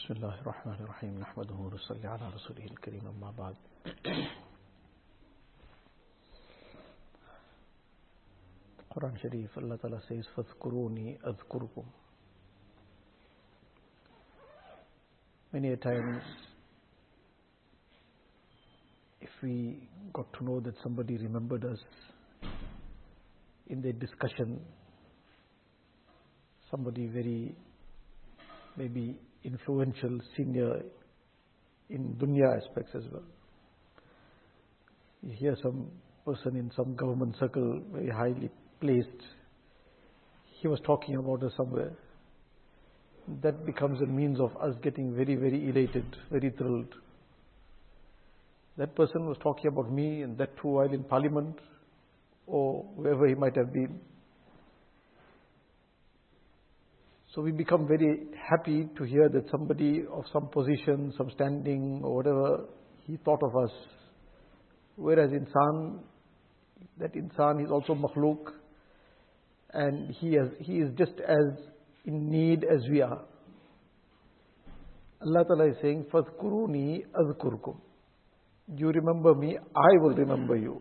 بسم الله الرحمن الرحيم نحمده ونصلي على رسوله الكريم أما بعد Quran Sharif Allah Ta'ala says فَذْكُرُونِي أَذْكُرُكُمْ Many a times if we got to know that somebody remembered us in their discussion somebody very maybe influential senior in dunya aspects as well. You hear some person in some government circle very highly placed. He was talking about us somewhere. That becomes a means of us getting very very elated very thrilled. That person was talking about me and that too while in parliament or wherever he might have been so we become very happy to hear that somebody of some position some standing or whatever he thought of us whereas insan that insan is also makhluk and he, has, he is just as in need as we are. Allah Ta'ala is saying, فَذْكُرُونِي أَذْكُرْكُمْ You remember me, I will remember you.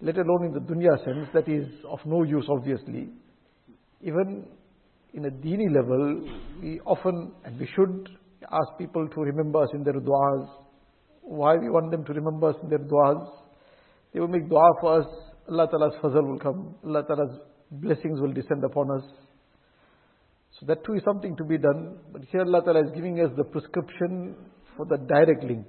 Let alone in the dunya sense, that is of no use obviously. Even in a dini level, we often, and we should, ask people to remember us in their du'as. Why we want them to remember us in their du'as? They will make dua for us, Allah Ta'ala's fazl will come, Allah Ta'ala's blessings will descend upon us. So that too is something to be done. But here Allah Ta'ala is giving us the prescription for the direct link.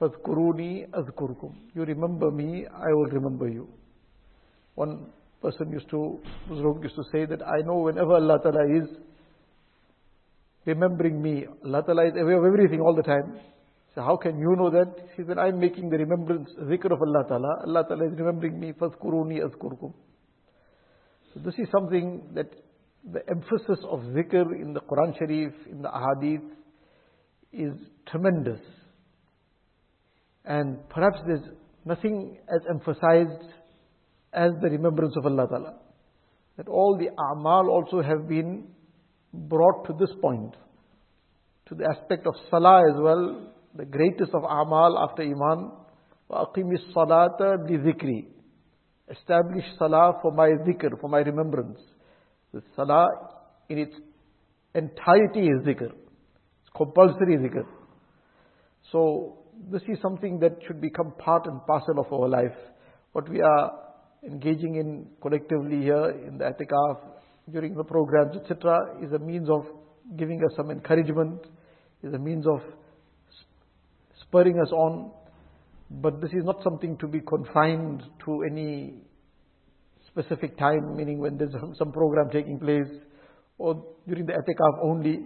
فَذْكُرُونِي أَذْكُرُكُمْ You remember me, I will remember you. One person used to, used to say that I know whenever Allah Ta'ala is remembering me, Allah Ta'ala is aware of everything all the time. So how can you know that? He said, I'm making the remembrance, zikr of Allah Ta'ala. Allah Ta'ala is remembering me, فَذْكُرُونِي أَذْكُرُكُمْ So this is something that the emphasis of zikr in the Quran Sharif, in the Ahadith, is tremendous. And perhaps there's nothing as emphasized as the remembrance of Allah Ta'ala. That all the a'mal also have been brought to this point. To the aspect of salah as well, the greatest of a'mal after iman. وَأَقِمِ الصَّلَاةَ لِذِكْرِ Establish salah for my dhikr, for my remembrance. The salah in its entirety is dhikr. It's compulsory dhikr. So, this is something that should become part and parcel of our life. What we are engaging in collectively here in the atikaf, during the programs, etc., is a means of giving us some encouragement, is a means of spurring us on. But this is not something to be confined to any specific time, meaning when there's some program taking place, or during the atikaf only.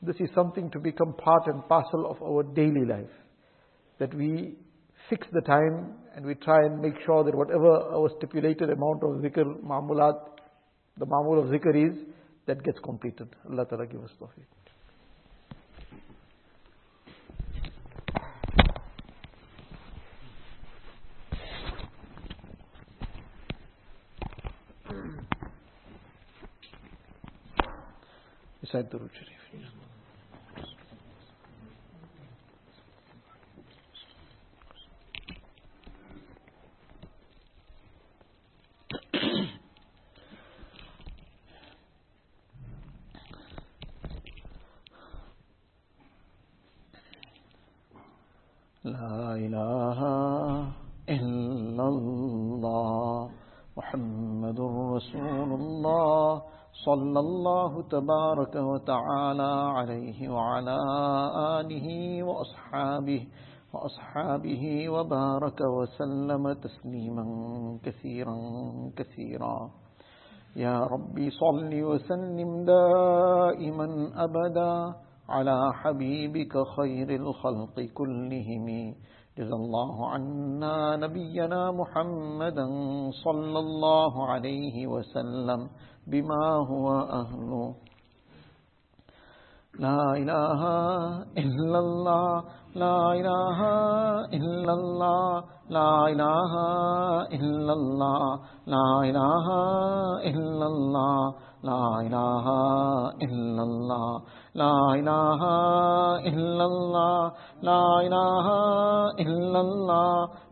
This is something to become part and parcel of our daily life that we fix the time and we try and make sure that whatever our stipulated amount of zikr, ma'mulat, the ma'mul of zikr is, that gets completed. Allah Ta'ala give us tawfiq. Recite the Sharif. الله تبارك وتعالى عليه وعلى آله وأصحابه وأصحابه وبارك وسلم تسليما كثيرا كثيرا. يا ربي صل وسلم دائما أبدا على حبيبك خير الخلق كلهم. جزا الله عنا نبينا محمدا صلى الله عليه وسلم. بما ہوا اہلو لا الہ الا اللہ لا الہ الا اللہ لا الہ الا اللہ لا الہ الا اللہ لا الہ الا اللہ لا الہ الا اللہ لا الہ الا اللہ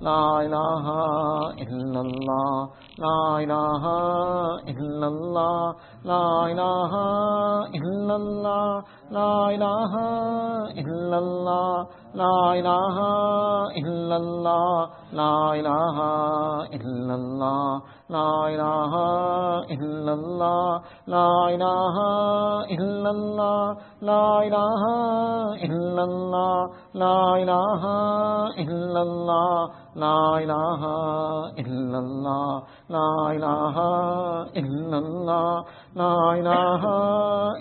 لا الہ الا اللہ لا الہ الا اللہ لا الہ الا اللہ لا الہ الا اللہ لا الہ الا اللہ لا الہ الا اللہ لا الہ الا اللہ لا الہ الا اللہ لا الہ الا اللہ لا الہ الا اللہ لا الہ الا اللہ لا الہ الا اللہ لا الہ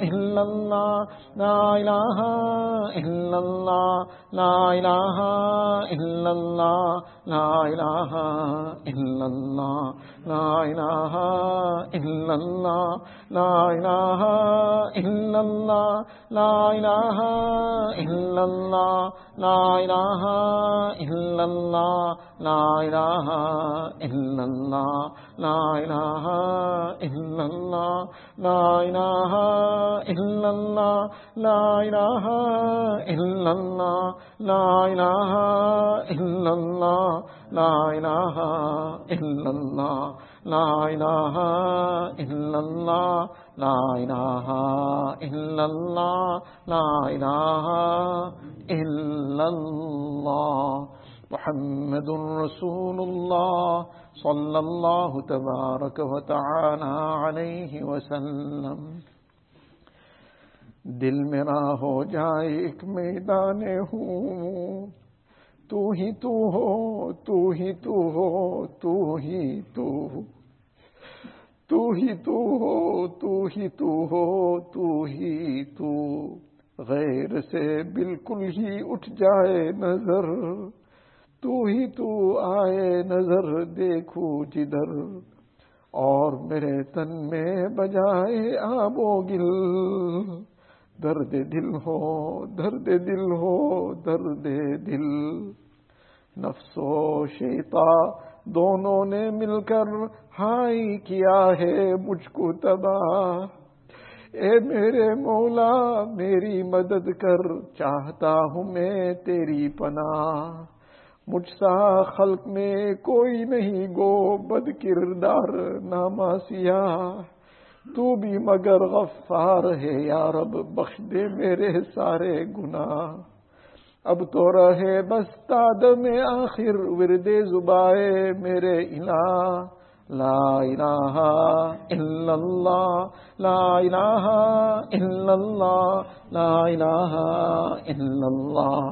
الا اللہ لا الہ الا اللہ لا الہ الا اللہ لا الہ الا اللہ لا الہ الا اللہ لا الہ الا اللہ لا الہ الا اللہ لا الہ الا اللہ لا الہ الا اللہ لا الہ الا اللہ لا الہ الا اللہ لا الہ الا اللہ محمد رسول اللہ. صلى الله تبارك وتعالى عليه وسلم. دل میرا ہو جائے ایک میدان ہوں تو ہی تو ہو، تو ہی تو ہو، تو ہی تو تو ہی تو ہو، تو ہی تو ہو، تو ہی تو. غیر سے بالکل ہی اٹھ جائے نظر. تو ہی تو آئے نظر دیکھو جدھر، اور میرے تن میں بجائے آب و گل۔ درد دل ہو، درد دل ہو، درد دل۔ نفس و شیتا دونوں نے مل کر ہائی کیا ہے مجھ کو تباہ۔ اے میرے مولا، میری مدد کر، چاہتا ہوں میں تیری پناہ۔ مجھ سا خلق میں کوئی نہیں گو بد کردار ناما سیاہ، تو بھی مگر غفار ہے یا رب، بخش دے میرے سارے گناہ۔ اب تو رہے بس تاد میں آخر، ورد زبائے میرے الہ لا الہ الا اللہ، لا الہ الا اللہ، لا الہ الا اللہ۔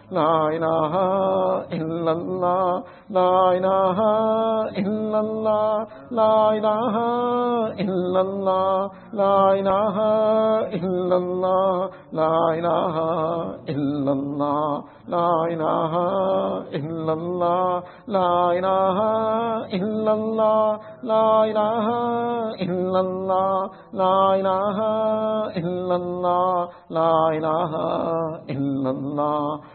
لا الہ الا اللہ لا الہ الا اللہ اللہ اللہ اللہ اللہ اللہ اللہ اللہ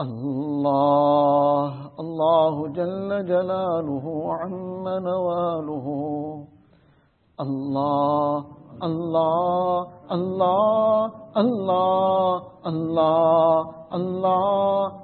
الله الله جل جلاله عم نواله الله الله الله الله الله الله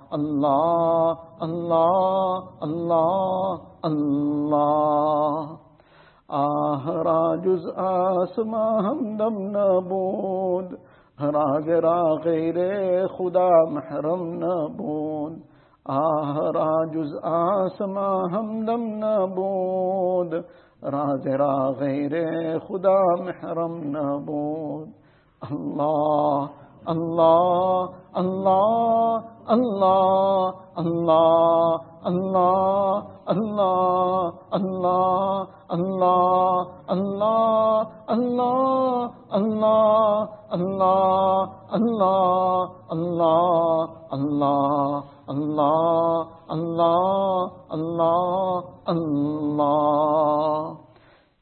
اللہ اللہ اللہ اللہ۔ آہ راجز آسما ہمدم نبود راگ را غیر خدا محرم نبود آہ راجز آسما ہمدم نبود راز را غیر خدا محرم نبود اللہ اللہ اللہ اللہ اللہ اللہ اللہ اللہ اللہ اللہ اللہ اللہ اللہ اللہ اللہ اللہ اللہ اللہ اللہ اللہ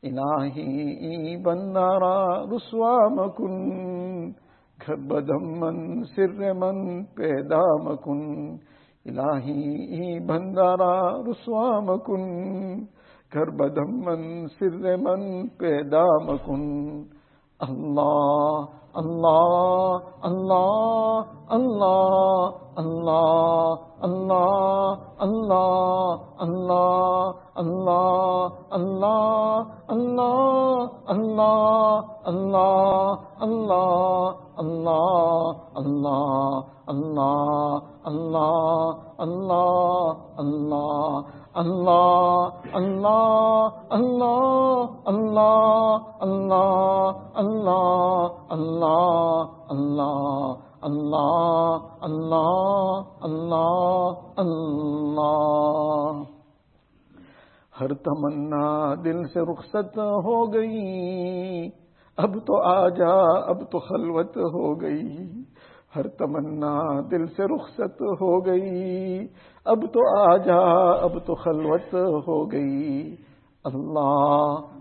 الہی بندارا رسوا مکن بدمن سر من پیدا مکن الہی بھندارا رسوا مکن گھر بدمن سر من پیدا مکن اللہ اللہ اللہ اللہ اللہ اللہ اللہ اللہ اللہ اللہ اللہ اللہ اللہ اللہ اللہ اللہ اللہ اللہ اللہ اللہ اللہ اللہ اللہ اللہ اللہ اللہ اللہ اللہ اللہ اللہ اللہ اللہ ہر تمنا دل سے رخصت ہو گئی اب تو آ جا، اب تو خلوت ہو گئی۔ ہر تمنا دل سے رخصت ہو گئی۔ اب تو آ جا، اب تو خلوت ہو گئی۔ اللہ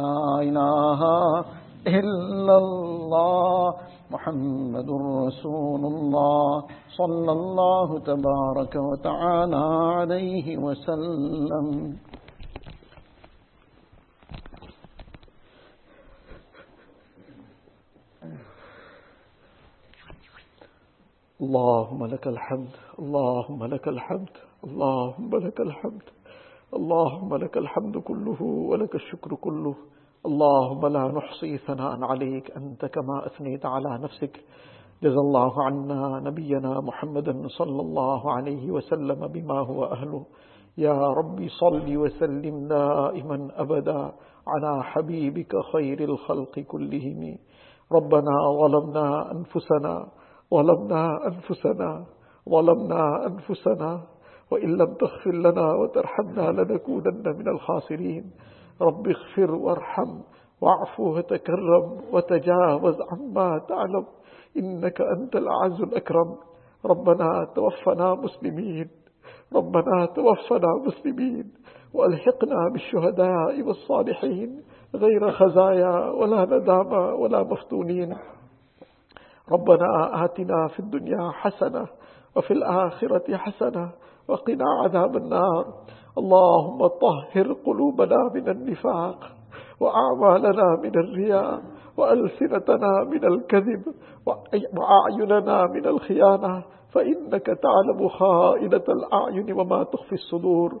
لا إله إلا الله محمد رسول الله صلى الله تبارك وتعالى عليه وسلم اللهم لك الحمد اللهم لك الحمد اللهم لك الحمد اللهم لك الحمد كله ولك الشكر كله. اللهم لا نحصي ثناء عليك. أنت كما أثنيت على نفسك. جزى الله عنا نبينا محمدا صلى الله عليه وسلم بما هو أهله. يا رب صل وسلم دائما أبدا على حبيبك خير الخلق كلهم. ربنا ظلمنا أنفسنا. ظلمنا أنفسنا. ظلمنا أنفسنا. وإن لم تغفر لنا وترحمنا لنكونن من الخاسرين. رب اغفر وارحم واعف وتكرم وتجاوز عما تعلم. إنك أنت الأعز الأكرم. ربنا توفنا مسلمين. ربنا توفنا مسلمين. وألحقنا بالشهداء والصالحين. غير خزايا ولا ندامة ولا مفتونين. ربنا آتنا في الدنيا حسنة وفي الآخرة حسنة وقنا عذاب النار. اللهم طهر قلوبنا من النفاق وأعمالنا من الرياء وألسنتنا من الكذب وأعيننا من الخيانة فإنك تعلم خائنة الأعين وما تخفي الصدور.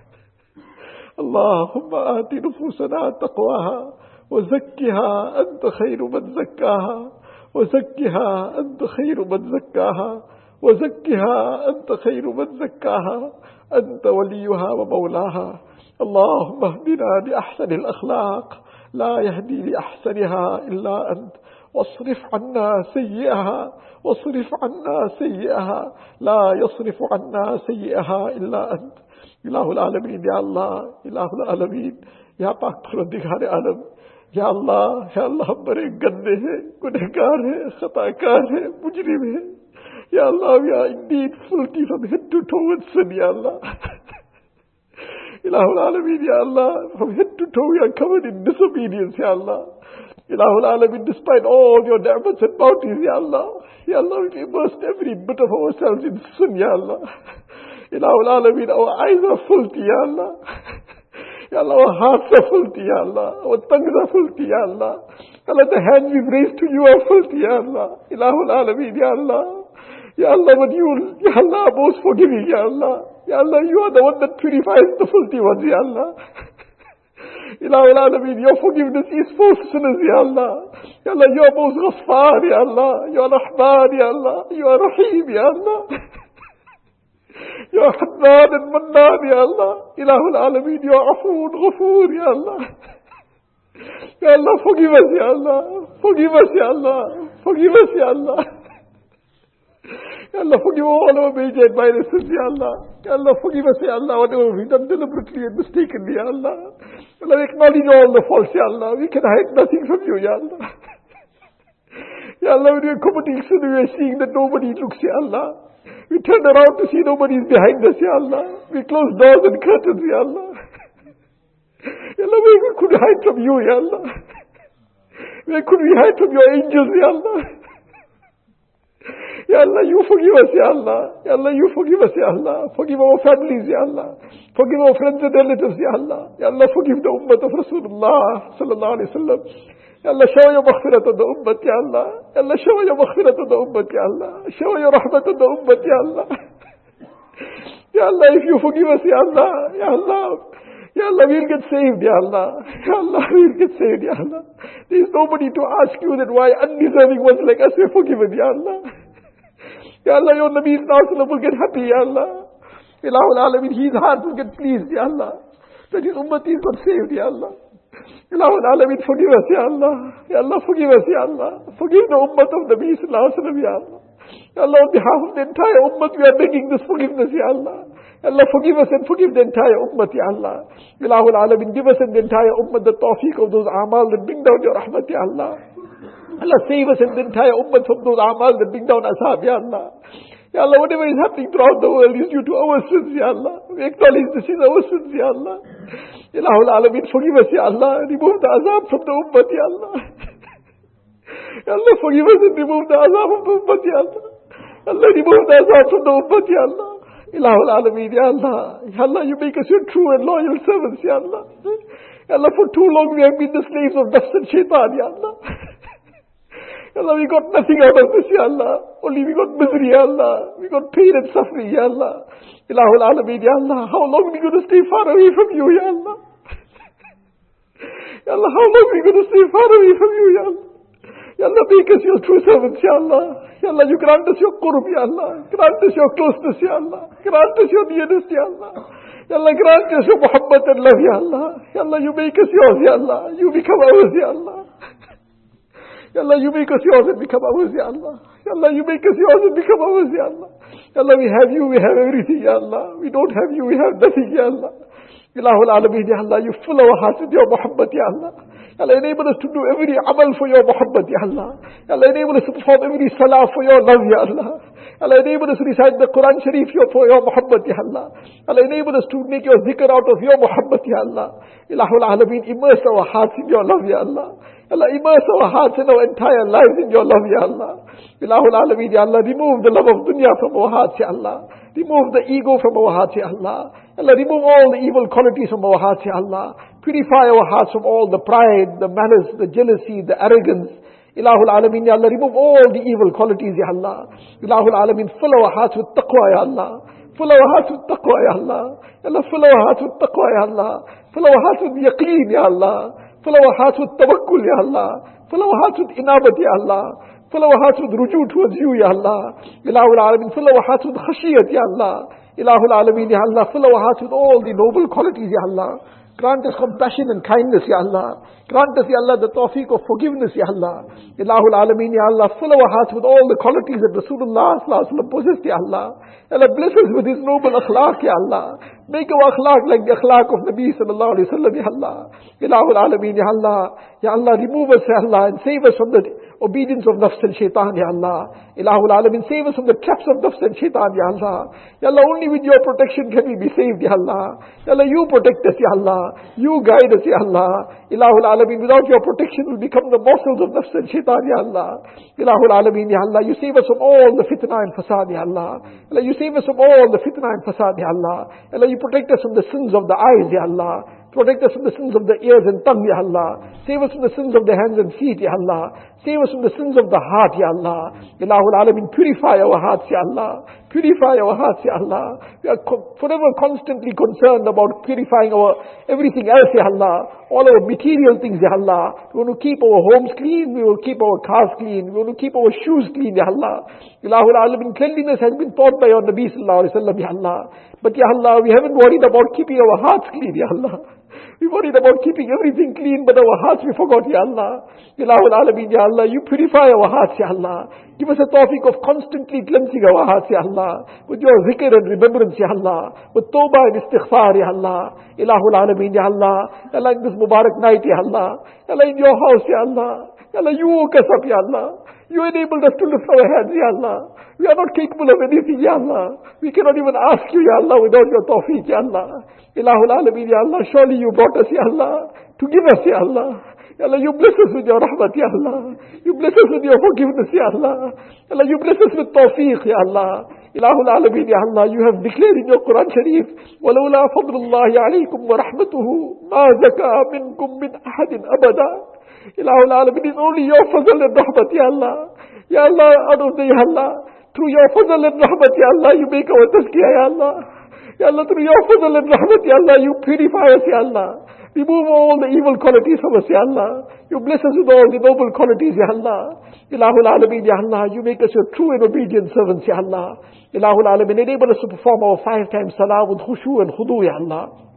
اللهم آت نفوسنا تقواها وزكها أنت خير من زكاها وزكها أنت خير من زكاها وزكها أنت خير من زكاها أنت وليها ومولاها اللهم اهدنا لأحسن الأخلاق لا يهدي لأحسنها إلا أنت واصرف عنا سيئها واصرف عنا سيئها لا يصرف عنا سيئها إلا أنت İlahul alamin, Ya Allah, İlahul alamin. Ya Pak Parvendikar Alem या अल्लाह या अल्लाह हम बड़े गंदे हैं गुनहगार khatakar खताकार mujrim मुजरिम हैं या अल्लाह या indeed faulty from head to toe with sin या अल्लाह इलाहुल आलमीन या अल्लाह from head to toe we are covered in disobedience या अल्लाह इलाहुल आलमीन despite all your diamonds and bounties या अल्लाह या अल्लाह we immersed every bit of ourselves in sin या अल्लाह إله العالمين أو عايزة فلتي يا الله يا الله وحاسة فلتي يا الله وتنقذة فلتي يا الله Allah the hand we raise to you are filled يا الله إله العالمين يا الله يا الله when you يا الله most forgiving يا الله يا الله you are the one that purifies the filthy ones يا الله الله العالمين يا forgiveness is for sinners يا الله يا الله يا الله يا غفار يا الله يا are يا الله يا are رحيم يا الله يا حنان المنان يا الله إله العالمين يا عفو غفور يا الله يا الله forgive us يا الله forgive us يا الله forgive us يا الله Ya Allah, forgive all our major sins, Ya Allah. Ya Allah, forgive us, Ya Allah, whatever we've done deliberately and mistakenly, Allah. Ya Allah, we acknowledge all the faults, Ya Allah. We can hide nothing from you, Ya Allah. Ya Allah, when we are sin, we are seeing that nobody looks, Ya Allah. We turn around to see nobody is behind us, Ya Allah. We close doors and curtains, Ya Allah. Ya Allah, where could we hide from you, Ya Allah? Where could we hide from your angels, Ya Allah? Ya Allah, you forgive us, Ya Allah. Ya Allah, you forgive us, Ya Allah. Forgive our families, Ya Allah. Forgive our friends and relatives, Ya Allah. Ya Allah, forgive the ummah of Rasulullah sallallahu alayhi wa. يا الله شوية مغفرة ده يا الله يا الله شوية مغفرة ده يا الله شوية رحمة ده يا الله يا الله if you forgive us يا الله يا الله يا الله we'll get saved يا الله يا الله we'll get saved يا الله there's nobody to ask you that why undeserving ones like us were forgiven يا الله يا الله your Nabi is not will get happy يا الله إله العالمين his heart will get pleased يا الله that his ummati is not saved يا الله Ilahul Alameen, forgive us, Ya Allah. Ya Allah, forgive us, Ya Allah. Forgive the ummah of Nabi Sallallahu Ya Allah. Ya Allah, on behalf of the entire ummah, we are begging this forgiveness, Ya Allah. Allah, forgive us and forgive the entire ummah, Ya Allah. Ilahul Alamin, give us and the entire ummah the tawfiq of those amal that bring down your rahmat, Ya Allah. Allah, save us and the entire ummah from those amal that bring down azab, Ya Allah. Ya Allah, whatever is happening throughout the world is due to our sins, Ya Allah. We acknowledge this is our sins, Ya Allah. Ilahul Alamin, forgive us, Ya Allah. Remove the azab from the ummah, Ya Allah. Ya Allah, forgive us and remove the azab from the ummah, Ya Allah. Allah, remove the azab from the ummah, Ya Allah. Ilahul Alameen, Ya Allah. Ya Allah, you make us your true and loyal servants, Ya Allah. Ya Allah, for too long we have been the slaves of nafs and shaitan, Ya Allah. Ya Allah, we got nothing out of this, Ya Allah. Only we got misery, Ya Allah. We got pain and suffering, Ya Allah. Ilahul Alameen, Ya Allah. How long are we going to stay far away from you, Ya Allah? Ya Allah, how long are we going to stay far away from you, Ya Allah? Ya Allah, make us your true servants, Ya Allah. Ya Allah, you grant us your qurb, Ya Allah. Grant us your closeness, Ya Allah. Grant us your nearness, Ya Allah. Ya Allah, grant us your muhabbat and love, Ya Allah. Ya Allah, you make us yours, Ya Allah. You become ours, Ya Allah. Ya Allah, you make us yours and become ours, Ya Allah. Ya Allah, you make us yours and become ours, Ya Allah. Ya Allah, we have you, we have everything, Ya Allah. We don't have you, we have nothing, Ya Allah. Ilahul Alameen, Ya Allah, you fill our hearts with your muhabbat, Ya Allah. Ya Allah, enable us to do every amal for your muhabbat, Ya Allah. Ya Allah, enable us to perform every salah for your love, Ya Allah. Ya Allah, enable us to recite the Quran Sharif for your muhabbat, Ya Allah. Ya Allah, enable us to make your zikr out of your muhabbat, Ya Allah. Ilahul Alameen, immerse our hearts in your love, Ya Allah. Allah, immerse our hearts and our entire lives in your love, Ya Allah. Ilahul Alameen, Ya Allah, remove the love of dunya from our hearts, Ya Allah. Remove the ego from our hearts, Ya Allah. Allah, remove all the evil qualities from our hearts, Ya Allah. Purify our hearts from all the pride, the malice, the jealousy, the arrogance. Ilahul Alameen, Ya Allah, remove all the evil qualities, Ya Allah. Ilahul Alameen, fill our hearts with taqwa, Ya Allah. Fill our hearts with taqwa, Ya Allah. Allah, fill our hearts with taqwa, Ya Allah. فلوحات اليقين يا الله فلوحات التوكل يا الله فلوحات الإنابة يا الله فلوحات الرجوع توجيو يا الله. إله العالمين فلوحات الخشية يا الله. إله العالمين يا الله فلوحات all the noble qualities يا الله. Grant us compassion and kindness, Ya Allah. Grant us, Ya Allah, the tawfiq of forgiveness, Ya Allah. Ilahul Alameen, Ya Allah. Fill our hearts with all the qualities that Rasulullah possessed, Ya Allah. Ya Allah, bless us with His noble akhlaq, Ya Allah. Make our akhlaq like the akhlaq of Nabi sallallahu alayhi wa sallam, Ya Allah. Ilahul Alameen, Ya Allah. Ya Allah, remove us, Ya Allah, and save us from the obedience of nafs and shaitan, Ya Allah. Ilahul Alamin, save us from the traps of nafs and shaitan, Ya Allah. Ya Allah, only with your protection can we be saved, Ya Allah. Ya Allah, you protect us, Ya Allah. You guide us, Ya Allah. Ilahul Alamin, without your protection we'll become the morsels of nafs and shaitan, Ya Allah. Ilahul Alamin, Ya Allah, you save us from all the fitna and fasad, Ya Allah. Ya Allah, you save us from all the fitna and fasad, Ya Allah. Ya Allah, you protect us from the sins of the eyes, Ya Allah. Protect us from the sins of the ears and tongue, Ya Allah. Save us from the sins of the hands and feet, Ya Allah. Save us from the sins of the heart, Ya Allah. Ilahul Alamin, purify our hearts, Ya Allah. Purify our hearts, Ya Allah. We are forever constantly concerned about purifying our everything else, Ya Allah. All our material things, Ya Allah. We want to keep our homes clean. We want to keep our cars clean. We want to keep our shoes clean, Ya Allah. Ilahul Alamin, cleanliness has been taught by our Nabi Sallallahu Alaihi Wasallam, Ya Allah. But Ya Allah, we haven't worried about keeping our hearts clean, Ya Allah. We worried about keeping everything clean, but our hearts we forgot, Ya Allah. Ilahul Alameen, Ya Allah, you purify our hearts, Ya Allah. Give us a tawfiq of constantly cleansing our hearts, Ya Allah. With your zikr and remembrance, Ya Allah. With tawbah and istighfar, Ya Allah. Ilahul Alameen, Ya Allah. Ya Allah, in this Mubarak night, Ya Allah. Ya Allah, in your house, Ya Allah. Ya Allah, you woke us up, Ya Allah. You enabled us to lift our hands, Ya Allah. We are not capable of anything, Ya Allah. We cannot even ask you, Ya Allah, without your tawfiq, Ya Allah. Ilahul Alameen, Ya Allah, surely you brought us, Ya Allah, to give us, Ya Allah. Ya Allah, you bless us with your rahmat, Ya Allah. You bless us with your forgiveness, Ya Allah. Ya Allah, you bless us with tawfiq, Ya Allah. Ilahul Alameen, Ya Allah, you have declared in your Quran Sharif, وَلَوْلَا فَضْلُ اللَّهِ عَلَيْكُمْ وَرَحْمَتُهُ مَا زَكَى مِنْكُمْ مِنْ أَحَدٍ أَبَدًا Ilahul Alameen, it's only your fazl and rahmat, Ya Allah. Ya Allah, the, Ya Allah, through your fazl and rahmat, Ya Allah, you make our tazkiyah, Ya Allah. Ya Allah, through your fazl and rahmat, Ya Allah, you purify us, Ya Allah. Remove all the evil qualities from us, Ya Allah. You bless us with all the noble qualities, Ya Allah. Ilahul Alameen, Ya Allah, you make us your true and obedient servants, Ya Allah. Ilahul Alameen, enable us to perform our five times salah with khushu and khudu, Ya Allah.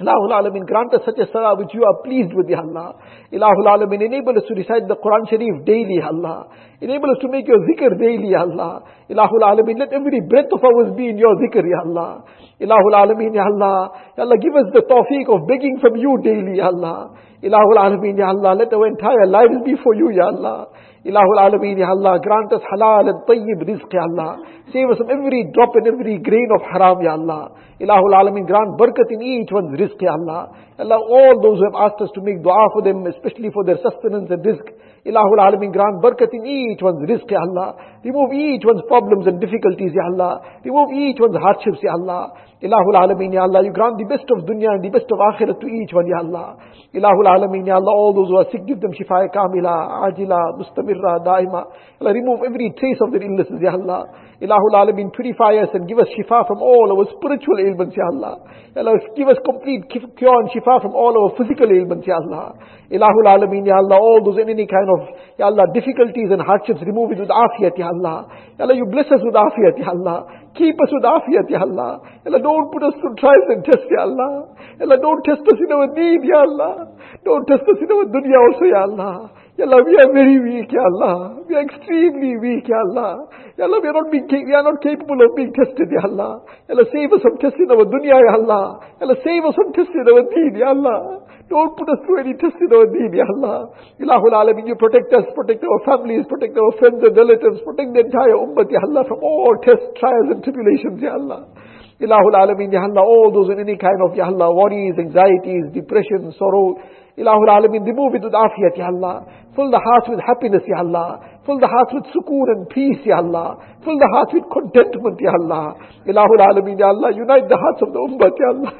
Ilahul Alamin, grant us such a salah which you are pleased with, Ya Allah. Ilahul Alamin, enable us to recite the Quran Sharif daily, Allah. Enable us to make your zikr daily, Allah. Ilahul Alamin, let every breath of ours be in your zikr, Ya Allah. Ilahul Alamin, Ya Allah. Ya Allah, give us the tawfiq of begging from you daily, Ya Allah. Ilahul Alamin, Ya Allah, let our entire lives be for you, Ya Allah. Ilahul Alameen, Ya Allah, grant us halal and tayyib rizq, Ya Allah. Save us from every drop and every grain of haram, Ya Allah. Ilahul Alameen, grant barakat in each one's rizq, Ya Allah. Allah, all those who have asked us to make dua for them, especially for their sustenance and rizq. Ilahul Alameen, grant barakat in each one's rizq, Ya Allah. Remove each one's problems and difficulties, Ya Allah. Remove each one's hardships, Ya Allah. Ilahul Alameen, Ya Allah, you grant the best of dunya and the best of akhirah to each one, Ya Allah. Ilahul Alameen, Ya Allah, all those who are sick, give them shifa kamila, ajila, mustamirra, daima. Allah, remove every trace of their illnesses, Ya Allah. Ilahul Alameen, purify us and give us shifa from all our spiritual ailments, Ya Allah. Allah, give us complete cure and shifa from all our physical ailments, Ya Allah. Ilahul Alameen, Ya Allah, all those in any kind of, Ya Allah, difficulties and hardships, remove it with afiyat, Ya Allah. Ya Allah, you bless us with afiyat, Ya Allah. Keep us with afiyat, Ya Allah. Allah, don't put us through trials and tests, Ya Allah. Allah, don't test us in our need, Ya Allah. Don't test us in our dunya also, Ya Allah. Ya Allah, we are very weak, Ya Allah. We are extremely weak, Ya Allah. Ya Allah, we are not being, we are not capable of being tested, Ya Allah. Ya Allah, save us from tests in our dunya, Ya Allah. Ya Allah, save us from tests in our need, Ya Allah. Don't put us through any test in our need, Ya Allah. Ilahul Alamin, you protect us, protect our families, protect our friends and relatives, protect the entire ummah, Ya Allah, from all tests, trials and tribulations, Ya Allah. Ilahul Alamin, Ya Allah, all those in any kind of, Ya Allah, worries, anxieties, depression, sorrow, Ilahul Alamin, remove it with afiyat, Ya Allah. Fill the hearts with happiness, Ya Allah. Fill the hearts with sukoon and peace, Ya Allah. Fill the hearts with contentment, Ya Allah. Ilahul Alamin, Ya Allah, unite the hearts of the ummah, Ya Allah.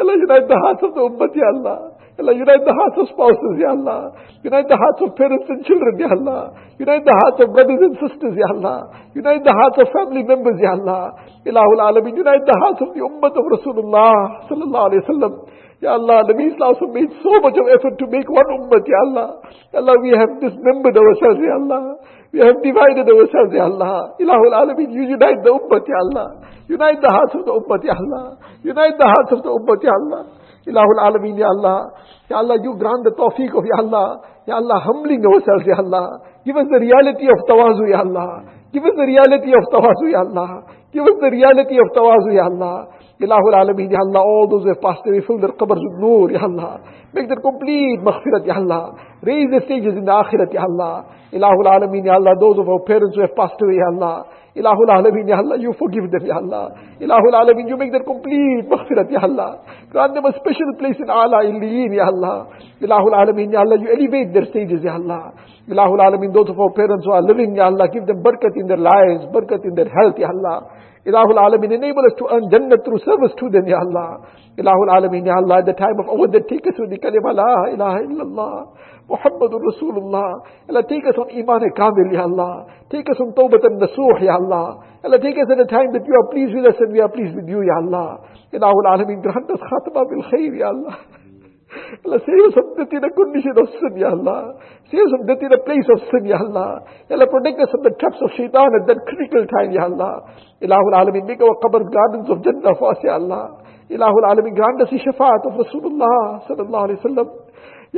Allah, unite the hearts of the ummah, Ya Allah. Allah, unite the hearts of spouses, Ya Allah. Unite the hearts of parents and children, Ya Allah. Unite the hearts of brothers and sisters, Ya Allah. Unite the hearts of family members, Ya Allah. Ilahul Alamin, unite the hearts of the ummah of Rasulullah, sallallahu alayhi wa sallam. Ya Allah, Nabi Islam made so much of effort to make one ummah, Ya Allah. Allah, we have dismembered ourselves, Ya Allah. We have divided ourselves, Ya Allah. Ilahul Alamin, you unite the ummah, Ya Allah. Unite the hearts of the ummah, Ya Allah. Unite the hearts of the ummah, Ya Allah. Ilahul Alameen, Ya Allah. Ya Allah, you grant the tawfiq of Ya Allah. Ya Allah, humbling ourselves, Ya Allah. Give us the reality of tawazu, Ya Allah. Give us the reality of tawazu, Ya Allah. Give us the reality of tawazu, Ya Allah. Ilahul Alameen, Ya Allah, all those who have passed away, fill their qabrs with nur, Ya Allah. Make their complete maghfirat, Ya Allah. Raise their stages in the akhirat, Ya Allah. Ilahul Alameen, Ya Allah, those of our parents who have passed away, Ya Allah. Ilahul Alameen, Ya Allah, you forgive them, Ya Allah. Ilahul Alameen, you make their complete maghfirat, Ya Allah. Grant them a special place in Ala Illiyin, Ya Allah. Ilahul Alameen, Ya Allah, you elevate their stages, Ya Allah. Ilahul Alameen, those of our parents who are living, Ya Allah, give them barakat in their lives, barakat in their health, Ya Allah. Ilahul Alameen, enable us to earn Jannah through service to them, Ya Allah. Ilahul Alameen, Ya Allah, at the time of our death, take us with the kalima, La ilaha illallah. Muhammadur Rasulullah. Allah, take us on Iman Kamil, Ya Allah. Take us on Tawbat and Nasuh, Ya Allah. Allah, take us at a time that you are pleased with us and we are pleased with you, Ya Allah. Ilahul Alameen, grant us khatma bil khair, Ya Allah. Allah, save us from in a condition of sin, Ya Allah. Save us from place of sin, Allah. Allah, protect us from the traps of shaitan at that critical time, Ya Allah. Ilahul Alameen, make our qabrs gardens of Jannah for us, Ya Allah. Ilahul Alameen, grant us the shafaat of Rasulullah, sallallahu alayhi wa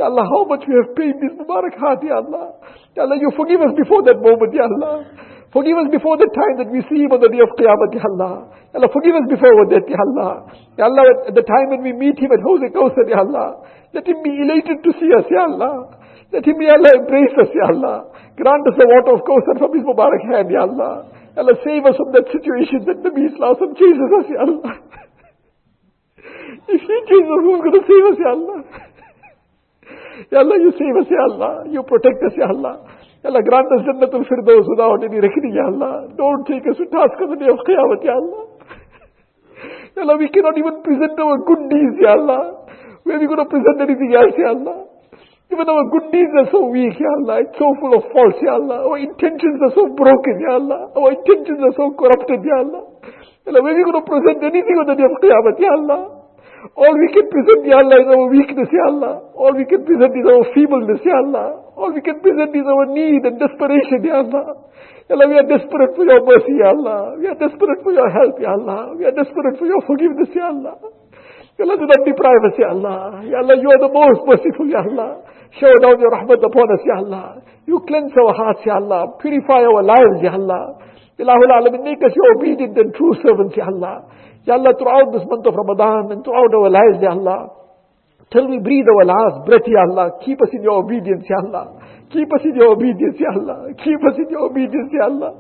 Allah, how much we have paid this Mubarak heart, Allah. Allah, you forgive us before that moment, Ya Allah. Forgive us before the time that we see him on the day of Qiyamah, Ya Allah. Ya Allah, forgive us before death, Ya Allah. Ya Allah, at the time when we meet him at Hawz Kawthar, Ya Allah. Let him be elated to see us, Ya Allah. Let him, Ya Allah, embrace us, Ya Allah. Grant us the water of Kawthar from his Mubarak hand, Ya Allah. Ya Allah, save us from that situation that Nabi Islam chases us, Ya Allah. If he chases us, who's going to save us, Ya Allah? Ya Allah, you save us, Ya Allah. You protect us, Ya Allah. Allah, grant us Jannatul Firdaus without any reckoning, Ya Allah. Don't take us to task on the day of Qiyamah, Ya Allah. Ya Allah, we cannot even present our good deeds, Ya Allah. Where are we going to present anything else, Ya Allah? Even our good deeds are so weak, Ya Allah. It's so full of faults, Ya Allah. Our intentions are so broken, Ya Allah. Our intentions are so corrupted, Ya Allah. Ya Allah, where are we going to present anything on the day of Qiyamah, Ya Allah? All we can present, Ya Allah, is our weakness, Ya Allah. All we can present is our feebleness, Ya Allah. All we can present is our need and desperation, Ya Allah. Ya Allah, we are desperate for your mercy, Ya Allah. We are desperate for your help, Ya Allah. We are desperate for your forgiveness, Ya Allah. Ya Allah, do not deprive us, Ya Allah. Ya Allah, you are the most merciful, Ya Allah. Shower down your rahmat upon us, Ya Allah. You cleanse our hearts, Ya Allah. Purify our lives, Ya Allah. Ilahul Alamin, make us your obedient and true servants, Ya Allah. Ya Allah, throughout this month of Ramadan and throughout our lives, Ya Allah. Till we breathe our last breath, Ya Allah. Keep us in your obedience, Ya Allah. Keep us in your obedience, Ya Allah. Keep us in your obedience, Ya Allah.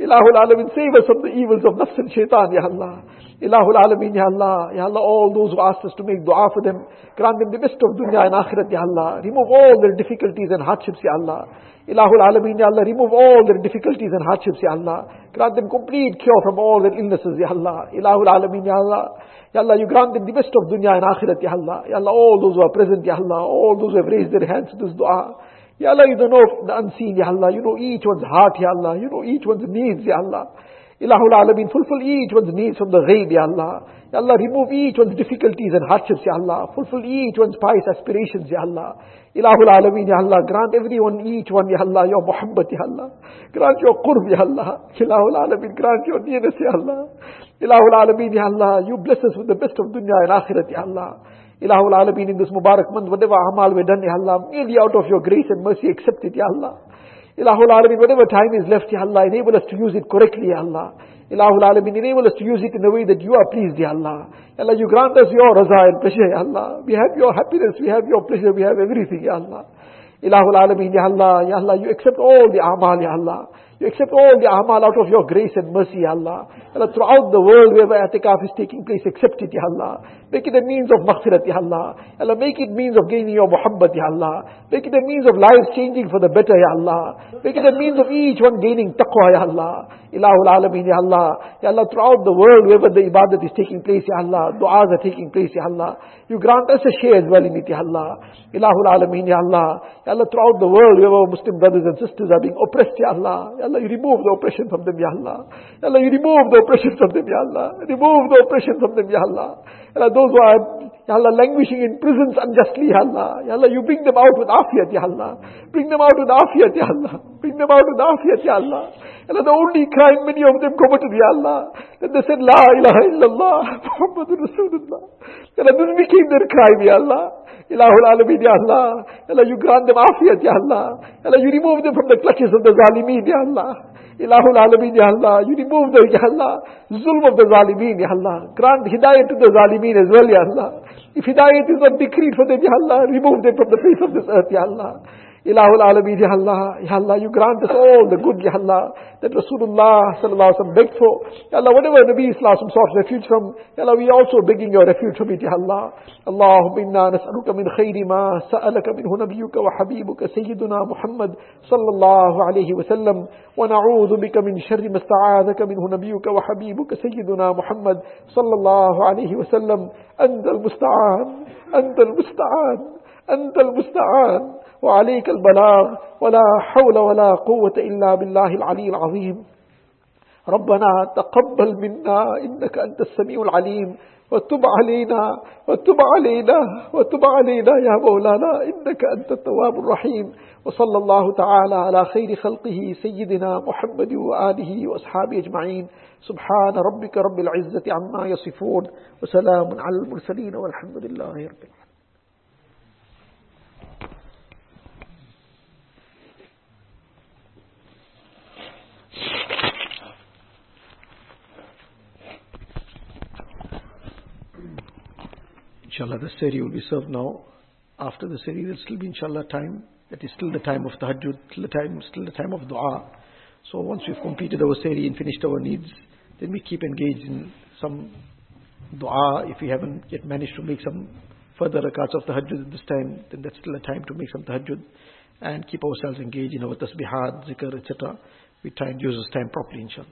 Ilahul Alamin, save us from the evils of nafs and shaitan, Ya Allah. Ilahul Alamin, Ya Allah. Ya Allah, all those who asked us to make dua for them, grant them the best of dunya and akhirat, Ya Allah. Remove all their difficulties and hardships, Ya Allah. Ilahul Alamin, Ya Allah. Remove all their difficulties and hardships, Ya Allah. Grant them complete cure from all their illnesses, Ya Allah. Ilahul Alamin, Ya Allah. Ya Allah, you grant them the best of dunya and akhirat, Ya Allah. Ya Allah, all those who are present, Ya Allah. All those who have raised their hands to this dua. Ya Allah, you don't know the unseen, Ya Allah. You know each one's heart, Ya Allah. You know each one's needs, Ya Allah. Ilahul Alameen, fulfill each one's needs from the ghaib, Ya Allah. Ya Allah, remove each one's difficulties and hardships, Ya Allah. Fulfill each one's pious aspirations, Ya Allah. Ilahul Alameen, Ya Allah. Grant everyone, each one, Ya Allah, your muhabbat, Ya Allah. Grant your qurb, Ya Allah. Ilahul Alameen, grant your nearness, Ya Allah. Ilahul Alameen, Ya Allah. You bless us with the best of dunya and akhirat, Ya Allah. Ilahul Alameen, in this Mubarak month, whatever amal we done, Ya Allah, merely out of your grace and mercy, accept it, Ya Allah. Ilahul Alameen, whatever time is left, Ya Allah, enable us to use it correctly, Ya Allah. Ilahul Alameen, enable us to use it in a way that you are pleased, Ya Allah. Ya Allah, you grant us your raza and pleasure, Ya Allah. We have your happiness, we have your pleasure, we have everything, Ya Allah. Ilahul Alameen, Ya Allah, Ya Allah, you accept all the amal, Ya Allah. You accept all the amal out of your grace and mercy, Ya Allah. Allah, throughout the world, wherever atikaf is taking place, accept it, Ya Allah. Make it a means of maghfirat, Ya Allah. Allah, make it means of gaining your muhabbat, Ya Allah. Make it a means of lives changing for the better, Ya Allah. Make it a means of each one gaining taqwa, Ya Allah. Ilahul Alameen, Ya Allah. Ya Allah, throughout the world, wherever the ibadat is taking place, Ya Allah. Du'as are taking place, Ya Allah. You grant us a share as well in it, Ya Allah. Ilahul Alameen, Ya Allah. Ya Allah, throughout the world, wherever Muslim brothers and sisters are being oppressed, Ya Allah. Ya Allah, you remove the oppression from them, Ya Allah. Allah, you remove the oppression from them, Ya Allah. Remove the oppression from them, Ya Allah. Allah, those who are, Ya Allah, languishing in prisons unjustly, Ya Allah. Ya Allah, you bring them out with afiyat, Ya Allah. Bring them out with afiyat, Ya Allah. Bring them out with afiyat, Ya Allah. The only crime many of them committed, Ya Allah, that they said, La ilaha illallah, Muhammadur Rasulullah. Ya Allah, this became their crime, Ya Allah. Ilahul Alameen, Ya Allah. Allah, you grant them afiyat, Ya Allah. Allah, you remove them from the clutches of the zalimeen, Ya Allah. Ilahul Alameen, Ya Allah. You remove the, Ya Allah, zulm of the zalimeen, Ya Allah. Grant hidayat to the zalimeen as well, Ya Allah. If hidayat is not decreed for them, Ya Allah, remove them from the face of this earth, Ya Allah. Ilahul Alameen, Ya Allah, Ya Allah, you grant us all the good, Ya Allah, that Rasulullah sallallahu alaihi wasallam begged for. Ya Allah, whatever Nabi sallallahu sought refuge from, Ya Allah, we also begging your refuge from it, Ya Allah. Allahumma inna nas'aluka min khayri ma sa'alaka minhu nabiyuka wa habibuka sayyiduna Muhammad sallallahu alayhi wa sallam wa na'udhu bika min sharri ma sta'adhaka minhu nabiyuka wa habibuka sayyiduna Muhammad sallallahu alayhi wa sallam anta al-musta'an anta al-musta'an anta al-musta'an وعليك البلاغ. ولا حول ولا قوة إلا بالله العلي العظيم. ربنا تقبل منا إنك أنت السميع العليم. وتب علينا وتب علينا وتب علينا يا مولانا إنك أنت التواب الرحيم. وصلى الله تعالى على خير خلقه سيدنا محمد وآله وأصحابه أجمعين. سبحان ربك رب العزة عما يصفون. وسلام على المرسلين والحمد لله رب العالمين. Inshallah, the seri will be served now. After the seri, there will still be inshallah time. That is still the time of tahajjud, still the time, still the time of dua. So once we've completed our seri and finished our needs, then we keep engaged in some dua. If we haven't yet managed to make some further rakats of tahajjud at this time, then that's still a time to make some tahajjud and keep ourselves engaged in our tasbihat, zikr, etc. We try and use this time properly, inshallah.